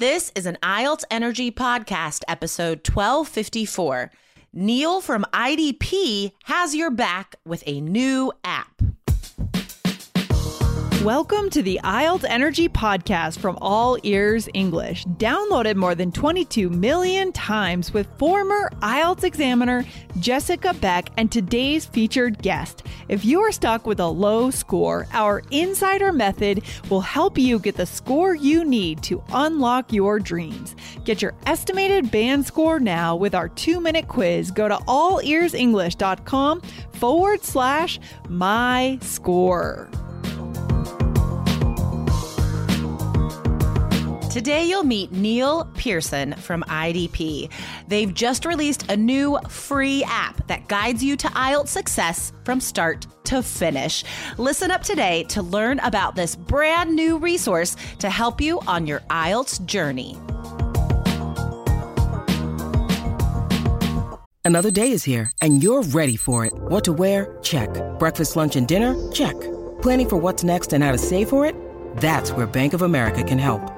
This is an IELTS Energy Podcast, episode 1254. Neil from IDP has your back with a new app. Welcome to the IELTS Energy Podcast from All Ears English, downloaded more than 22 million times with former IELTS examiner Jessica Beck and today's featured guest. If you are stuck with a low score, our insider method will help you get the score you need to unlock your dreams. Get your estimated band score now with our two minute quiz. Go to allearsenglish.com forward slash my score. Today, you'll meet Neil Pearson from IDP. They've just released a new free app that guides you to IELTS success from start to finish. Listen up today to learn about this brand new resource to help you on your IELTS journey. Another day is here, and you're ready for it. What to wear? Check. Breakfast, lunch, and dinner? Check. Planning for what's next and how to save for it? That's where Bank of America can help.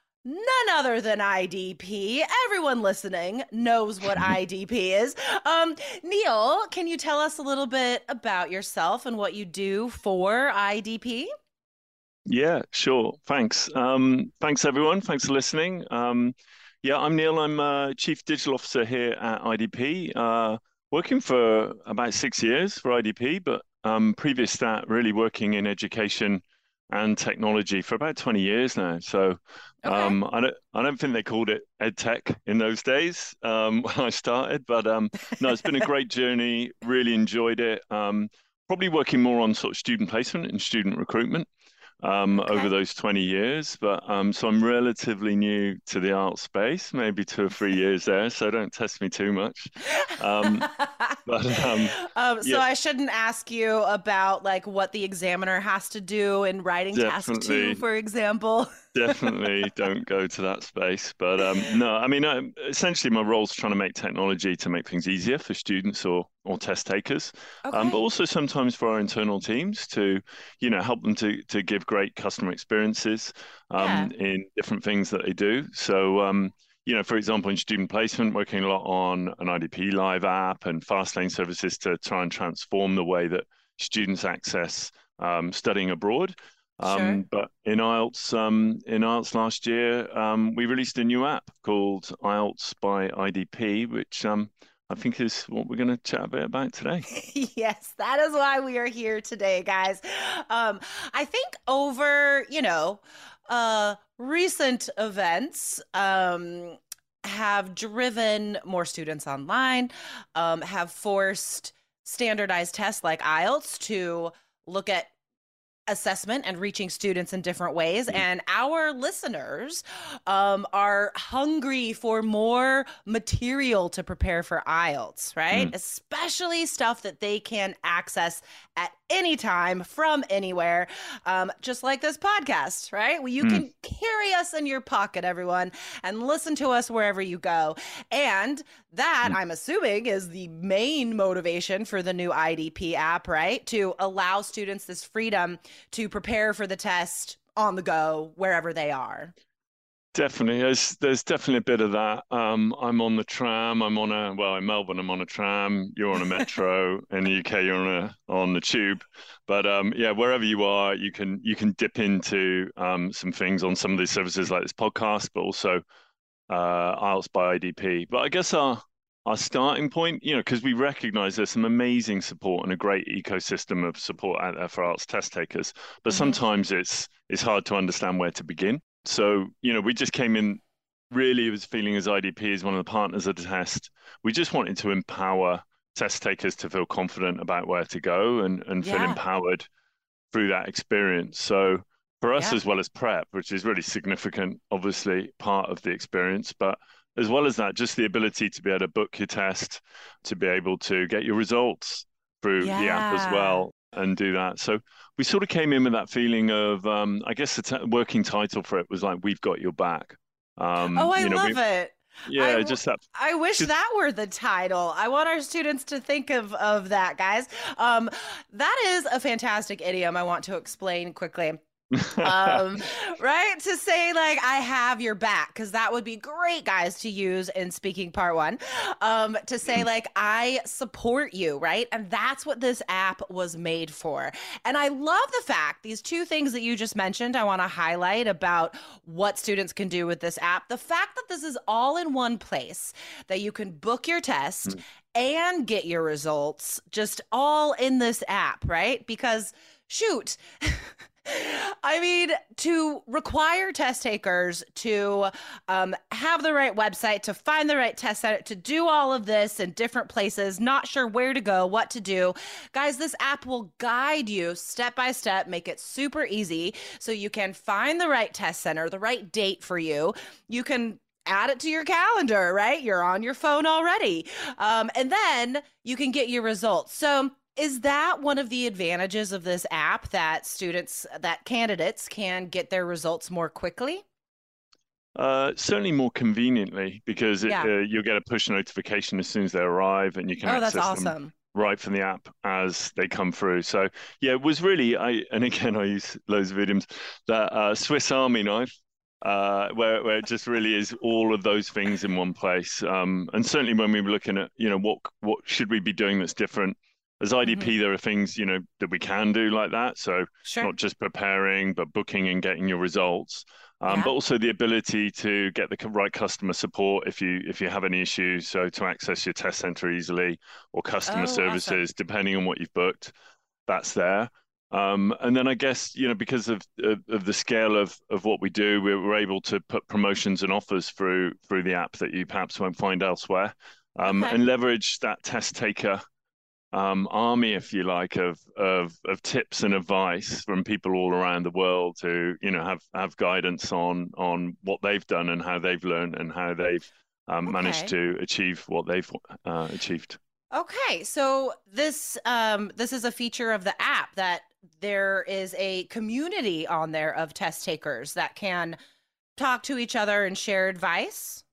none other than IDP. Everyone listening knows what IDP is. Um, Neil, can you tell us a little bit about yourself and what you do for IDP? Yeah, sure. Thanks. Um, thanks, everyone. Thanks for listening. Um, yeah, I'm Neil. I'm uh, Chief Digital Officer here at IDP, uh, working for about six years for IDP, but um, previous to that, really working in education and technology for about 20 years now. So okay. um, I don't I don't think they called it EdTech in those days um, when I started, but um, no, it's been a great journey. Really enjoyed it. Um, probably working more on sort of student placement and student recruitment um, okay. over those 20 years. But um, so I'm relatively new to the IELTS space, maybe two or three years there. So don't test me too much. Um, but um, um, so yeah. I shouldn't ask you about like what the examiner has to do in writing Definitely. task two, for example. Definitely don't go to that space. But um, no, I mean, uh, essentially, my role is trying to make technology to make things easier for students or or test takers, okay. um, but also sometimes for our internal teams to, you know, help them to to give great customer experiences um, yeah. in different things that they do. So. Um, you know, for example, in student placement, working a lot on an IDP Live app and Fastlane services to try and transform the way that students access um, studying abroad. Um, sure. But in IELTS, um, in IELTS last year, um, we released a new app called IELTS by IDP, which um, I think is what we're going to chat a bit about today. yes, that is why we are here today, guys. Um, I think over, you know, uh, recent events, um, have driven more students online, um, have forced standardized tests like IELTS to look at assessment and reaching students in different ways. Mm-hmm. And our listeners um, are hungry for more material to prepare for IELTS, right? Mm. Especially stuff that they can access at any time from anywhere, um, just like this podcast, right? Well, you mm. can carry us in your pocket, everyone, and listen to us wherever you go. And that, mm. I'm assuming, is the main motivation for the new IDP app, right? To allow students this freedom to prepare for the test on the go wherever they are. Definitely, there's there's definitely a bit of that. Um, I'm on the tram. I'm on a well in Melbourne. I'm on a tram. You're on a metro. in the UK, you're on a on the tube. But um, yeah, wherever you are, you can you can dip into um, some things on some of these services like this podcast, but also uh, IELTS by IDP. But I guess our our starting point, you know, because we recognize there's some amazing support and a great ecosystem of support out there for IELTS test takers, but mm-hmm. sometimes it's it's hard to understand where to begin. So, you know, we just came in really was feeling as IDP as one of the partners of the test. We just wanted to empower test takers to feel confident about where to go and, and yeah. feel empowered through that experience. So for us yeah. as well as prep, which is really significant, obviously part of the experience, but as well as that, just the ability to be able to book your test, to be able to get your results through yeah. the app as well and do that. So we sort of came in with that feeling of, um, I guess the t- working title for it was like, "We've got your back." Um, oh, I you know, love we, it. Yeah, I, just that. I wish that were the title. I want our students to think of of that, guys. Um, that is a fantastic idiom. I want to explain quickly um, right? To say like I have your back because that would be great, guys, to use in speaking part one. Um, to say like I support you, right? And that's what this app was made for. And I love the fact these two things that you just mentioned. I want to highlight about what students can do with this app. The fact that this is all in one place, that you can book your test. Mm. And get your results just all in this app, right? Because shoot, I mean, to require test takers to um, have the right website, to find the right test center, to do all of this in different places, not sure where to go, what to do. Guys, this app will guide you step by step, make it super easy so you can find the right test center, the right date for you. You can add it to your calendar, right? You're on your phone already. Um, and then you can get your results. So, is that one of the advantages of this app that students, that candidates can get their results more quickly? Uh, certainly more conveniently because it, yeah. uh, you'll get a push notification as soon as they arrive and you can oh, access that's awesome. them right from the app as they come through. So yeah, it was really I and again I use loads of idioms that uh, Swiss Army knife. Uh, where, where it just really is all of those things in one place, um, and certainly when we were looking at, you know, what what should we be doing that's different, as IDP, mm-hmm. there are things you know that we can do like that. So sure. not just preparing, but booking and getting your results. Um, yeah. But also the ability to get the right customer support if you if you have any issues. So to access your test center easily or customer oh, services, awesome. depending on what you've booked, that's there. Um, and then I guess you know because of, of, of the scale of of what we do, we we're able to put promotions and offers through through the app that you perhaps won't find elsewhere, um, okay. and leverage that test taker um, army, if you like, of, of of tips and advice from people all around the world who you know have have guidance on on what they've done and how they've learned and how they've um, okay. managed to achieve what they've uh, achieved. Okay, so this um, this is a feature of the app that there is a community on there of test takers that can talk to each other and share advice.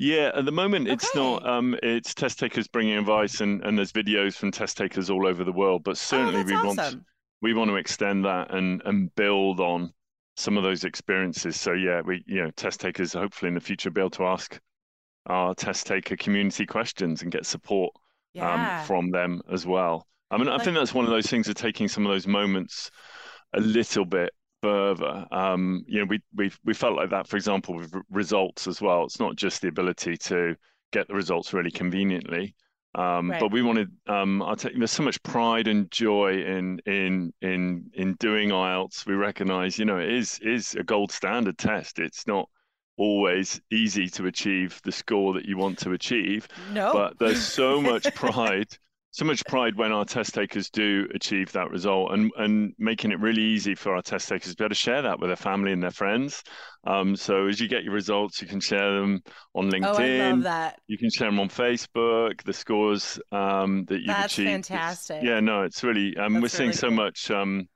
Yeah, at the moment okay. it's not. Um, it's test takers bringing advice, and, and there's videos from test takers all over the world. But oh, certainly, oh, we awesome. want we want to extend that and and build on some of those experiences. So yeah, we you know test takers hopefully in the future be able to ask our test taker community questions and get support um, yeah. um, from them as well. I mean, like, I think that's one of those things of taking some of those moments a little bit further. Um, you know, we we we felt like that, for example, with results as well. It's not just the ability to get the results really conveniently, um, right. but we wanted. Um, I'll tell you, there's so much pride and joy in in in in doing IELTS. We recognise, you know, it is is a gold standard test. It's not always easy to achieve the score that you want to achieve. No. But there's so much pride so much pride when our test takers do achieve that result and and making it really easy for our test takers to be able to share that with their family and their friends um, so as you get your results you can share them on linkedin oh, I love that. you can share them on facebook the scores um, that you've That's achieved fantastic it's, yeah no it's really um, we're seeing really so cool. much um,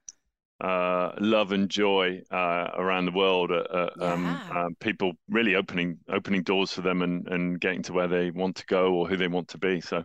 uh, love and joy uh, around the world. Uh, uh um, yeah. Um, people really opening opening doors for them and, and getting to where they want to go or who they want to be. So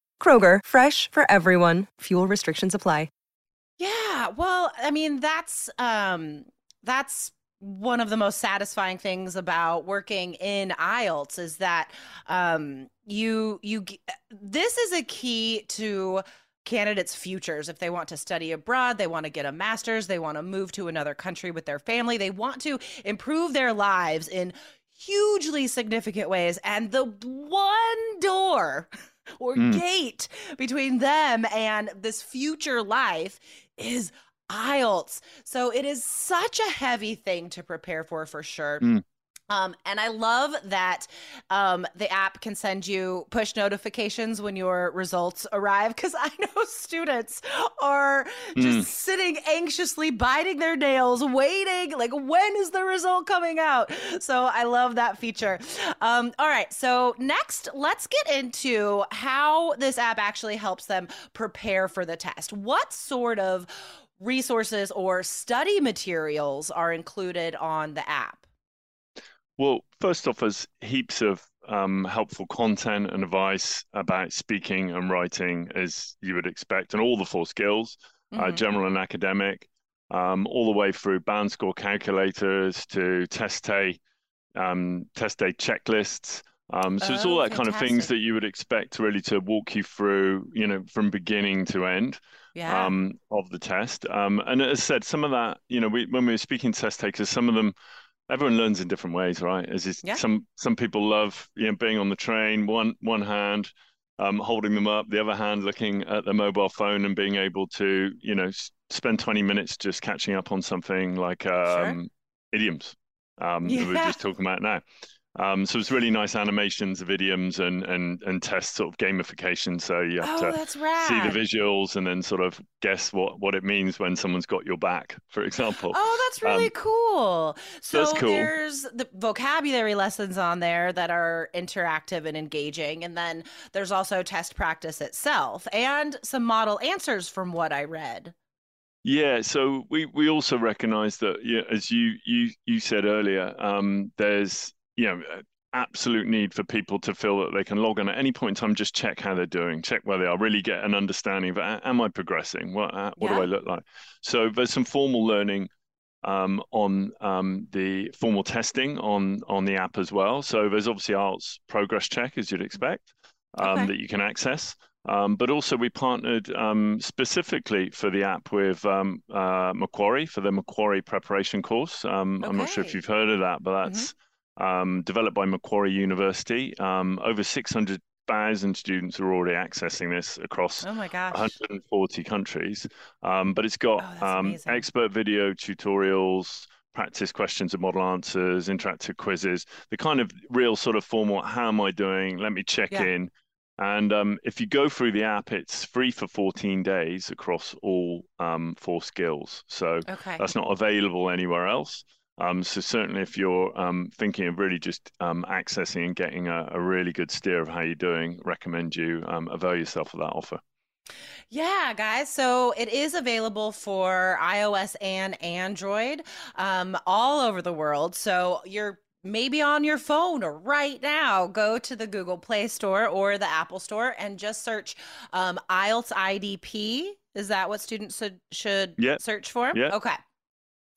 Kroger, fresh for everyone. Fuel restrictions apply. Yeah, well, I mean, that's um that's one of the most satisfying things about working in IELTS is that um you you this is a key to candidates futures if they want to study abroad they want to get a master's they want to move to another country with their family they want to improve their lives in hugely significant ways. And the one door or mm. gate between them and this future life is IELTS. So it is such a heavy thing to prepare for, for sure. Mm. Um, and I love that um, the app can send you push notifications when your results arrive because I know students are just mm. sitting anxiously, biting their nails, waiting, like, when is the result coming out? So I love that feature. Um, all right. So, next, let's get into how this app actually helps them prepare for the test. What sort of resources or study materials are included on the app? Well, first off, there's heaps of um, helpful content and advice about speaking and writing, as you would expect, and all the four skills uh, mm-hmm. uh, general and academic, um, all the way through band score calculators to test day, um, test day checklists. Um, so oh, it's all that fantastic. kind of things that you would expect really to walk you through, you know, from beginning to end yeah. um, of the test. Um, and as I said, some of that, you know, we, when we were speaking to test takers, some of them everyone learns in different ways, right? As is, yeah. some some people love you know being on the train, one one hand um, holding them up, the other hand looking at their mobile phone and being able to you know spend 20 minutes just catching up on something like um, sure. idioms um, yeah. that we are just talking about now. Um, so it's really nice animations of idioms and and and test sort of gamification. So you have oh, to see the visuals and then sort of guess what what it means when someone's got your back, for example. Oh, that's really um, cool. So cool. there's the vocabulary lessons on there that are interactive and engaging, and then there's also test practice itself and some model answers from what I read. Yeah, so we, we also recognise that, yeah, as you you you said earlier, um, there's you know, absolute need for people to feel that they can log on at any point in time, just check how they're doing, check where they are, really get an understanding of am I progressing? What uh, what yeah. do I look like? So there's some formal learning um, on um, the formal testing on on the app as well. So there's obviously IELTS progress check as you'd expect um, okay. that you can access. Um, but also, we partnered um, specifically for the app with um, uh, Macquarie for the Macquarie preparation course. Okay. I'm not sure if you've heard of that, but that's mm-hmm um, developed by Macquarie University. Um, over 600,000 students are already accessing this across oh my gosh. 140 countries. Um, but it's got oh, um, expert video tutorials, practice questions and model answers, interactive quizzes, the kind of real sort of formal, how am I doing? Let me check yeah. in. And um, if you go through the app, it's free for 14 days across all um, four skills. So okay. that's not available anywhere else. Um, so certainly, if you're um, thinking of really just um, accessing and getting a, a, really good steer of how you're doing, recommend you um, avail yourself of that offer. Yeah, guys. So it is available for iOS and Android um, all over the world. So you're maybe on your phone or right now, go to the Google Play Store or the Apple Store and just search um, IELTS IDP. Is that what students should, should yeah. search for? Yeah. Okay.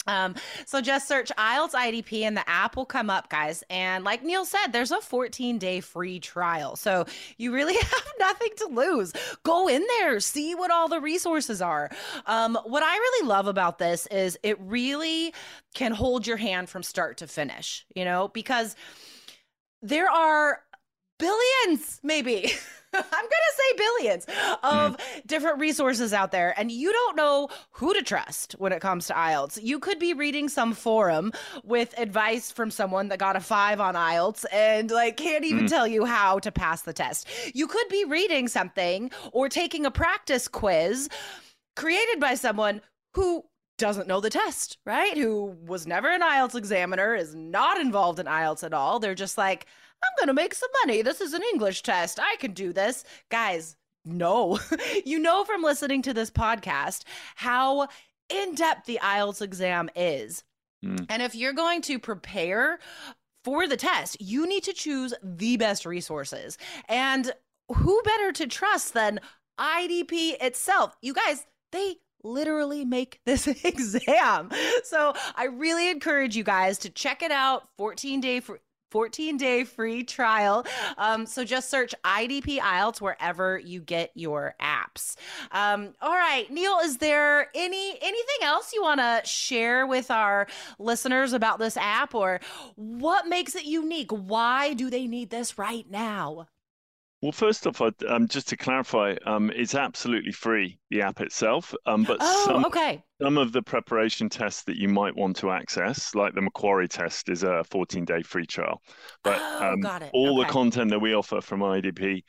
Um, so just search IELTS IDP and the app will come up, guys. And like Neil said, there's a 14 day free trial. So you really have nothing to lose. Go in there, see what all the resources are. Um, what I really love about this is it really can hold your hand from start to finish, you know, because there are billions, maybe. I'm going to say billions of mm. different resources out there, and you don't know who to trust when it comes to IELTS. You could be reading some forum with advice from someone that got a five on IELTS and like can't even mm. tell you how to pass the test. You could be reading something or taking a practice quiz created by someone who doesn't know the test, right? Who was never an IELTS examiner, is not involved in IELTS at all. They're just like, I'm going to make some money. This is an English test. I can do this. Guys, no. you know from listening to this podcast how in depth the IELTS exam is. Mm. And if you're going to prepare for the test, you need to choose the best resources. And who better to trust than IDP itself? You guys, they literally make this exam. So I really encourage you guys to check it out 14 day for 14 day free trial. Um, so just search IDP IELTS wherever you get your apps. Um, all right, Neil, is there any anything else you want to share with our listeners about this app or what makes it unique? Why do they need this right now? Well, first off, um, just to clarify, um, it's absolutely free, the app itself. Um, but oh, some, okay. some of the preparation tests that you might want to access, like the Macquarie test, is a 14 day free trial. But oh, um, got it. all okay. the content that we offer from IDP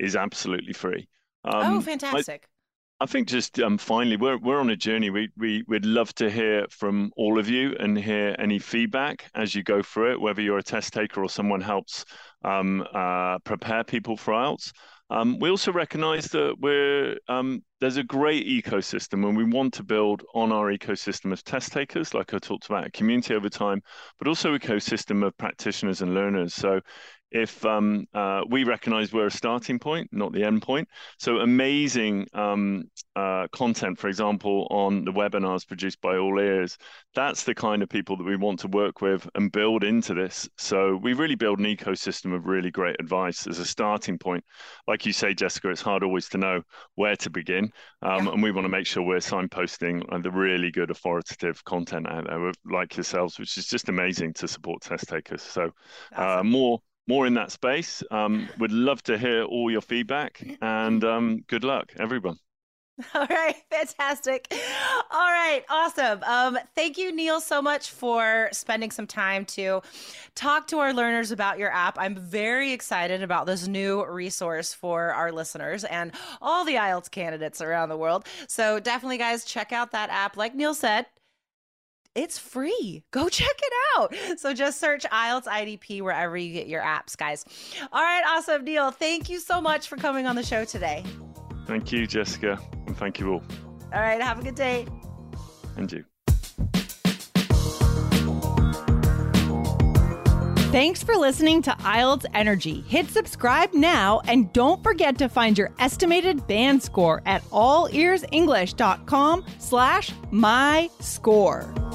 is absolutely free. oh, Um, fantastic. I think just um, finally, we're we're on a journey. We we would love to hear from all of you and hear any feedback as you go through it, whether you're a test taker or someone helps um, uh, prepare people for IELTS. Um, we also recognise that we're um, there's a great ecosystem, and we want to build on our ecosystem of test takers, like I talked about, a community over time, but also ecosystem of practitioners and learners. So if um, uh, we recognize we're a starting point, not the end point. So amazing um, uh, content, for example, on the webinars produced by All Ears. That's the kind of people that we want to work with and build into this. So we really build an ecosystem of really great advice as a starting point. Like you say, Jessica, it's hard always to know where to begin, um, Yeah. and we want to make sure we're signposting uh, the really good authoritative content out there, like yourselves, which is just amazing to support test takers. So uh, more more in that space. Um, would love to hear all your feedback and um, good luck, everyone. All right, fantastic. All right, awesome. Um, thank you, Neil, so much for spending some time to talk to our learners about your app. I'm very excited about this new resource for our listeners and all the IELTS candidates around the world. So definitely, guys, check out that app. Like Neil said, it's free. Go check it out. So just search IELTS IDP wherever you get your apps, guys. All right, awesome, Neil. Thank you so much for coming on the show today. Thank you, Jessica, and thank you all. All right, have a good day. And you. Thanks for listening to IELTS Energy. Hit subscribe now and don't forget to find your estimated band score at allearsenglish.com slash my score.